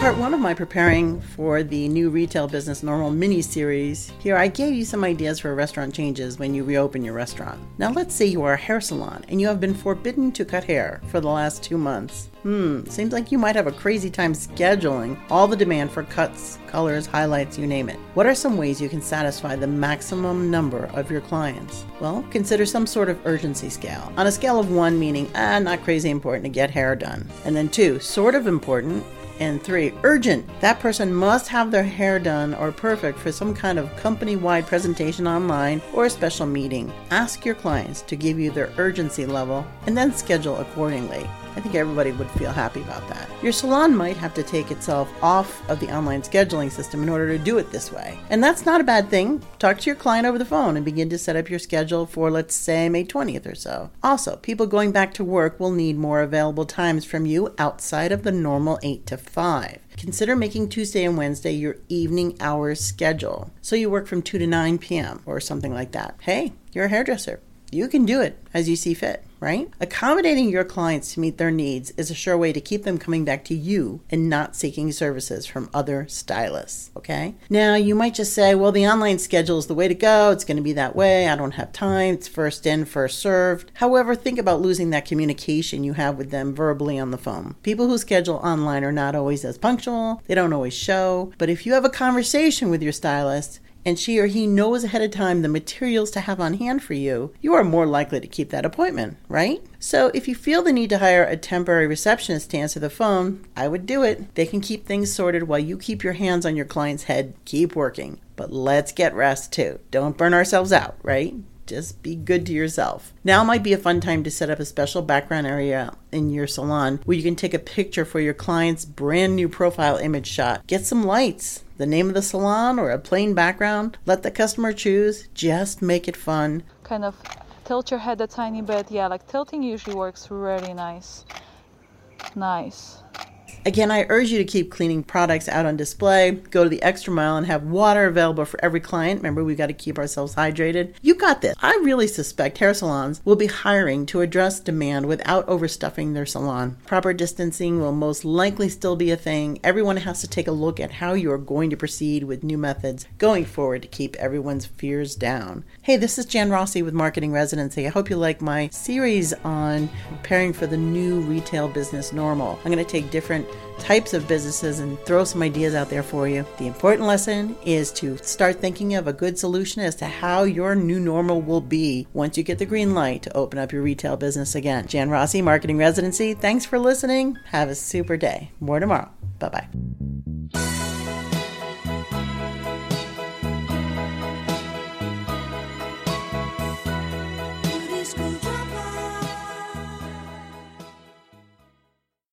part one of my preparing for the new retail business normal mini series, here I gave you some ideas for restaurant changes when you reopen your restaurant. Now, let's say you are a hair salon and you have been forbidden to cut hair for the last two months. Hmm, seems like you might have a crazy time scheduling all the demand for cuts, colors, highlights, you name it. What are some ways you can satisfy the maximum number of your clients? Well, consider some sort of urgency scale. On a scale of one, meaning, ah, not crazy important to get hair done. And then two, sort of important, and three, urgent. That person must have their hair done or perfect for some kind of company wide presentation online or a special meeting. Ask your clients to give you their urgency level and then schedule accordingly. I think everybody would feel happy about that. Your salon might have to take itself off of the online scheduling system in order to do it this way. And that's not a bad thing. Talk to your client over the phone and begin to set up your schedule for, let's say, May 20th or so. Also, people going back to work will need more available times from you outside of the normal 8 to 5. Consider making Tuesday and Wednesday your evening hours schedule. So you work from 2 to 9 p.m. or something like that. Hey, you're a hairdresser. You can do it as you see fit right? Accommodating your clients to meet their needs is a sure way to keep them coming back to you and not seeking services from other stylists, okay? Now, you might just say, well, the online schedule is the way to go. It's going to be that way. I don't have time. It's first in, first served. However, think about losing that communication you have with them verbally on the phone. People who schedule online are not always as punctual, they don't always show. But if you have a conversation with your stylist, and she or he knows ahead of time the materials to have on hand for you, you are more likely to keep that appointment, right? So if you feel the need to hire a temporary receptionist to answer the phone, I would do it. They can keep things sorted while you keep your hands on your client's head. Keep working. But let's get rest too. Don't burn ourselves out, right? Just be good to yourself. Now might be a fun time to set up a special background area in your salon where you can take a picture for your client's brand new profile image shot. Get some lights, the name of the salon, or a plain background. Let the customer choose. Just make it fun. Kind of tilt your head a tiny bit. Yeah, like tilting usually works really nice. Nice. Again, I urge you to keep cleaning products out on display, go to the extra mile, and have water available for every client. Remember, we've got to keep ourselves hydrated. You got this. I really suspect hair salons will be hiring to address demand without overstuffing their salon. Proper distancing will most likely still be a thing. Everyone has to take a look at how you are going to proceed with new methods going forward to keep everyone's fears down. Hey, this is Jan Rossi with Marketing Residency. I hope you like my series on preparing for the new retail business normal. I'm going to take different types of businesses and throw some ideas out there for you. The important lesson is to start thinking of a good solution as to how your new normal will be once you get the green light to open up your retail business again. Jan Rossi, Marketing Residency, thanks for listening. Have a super day. More tomorrow. Bye bye.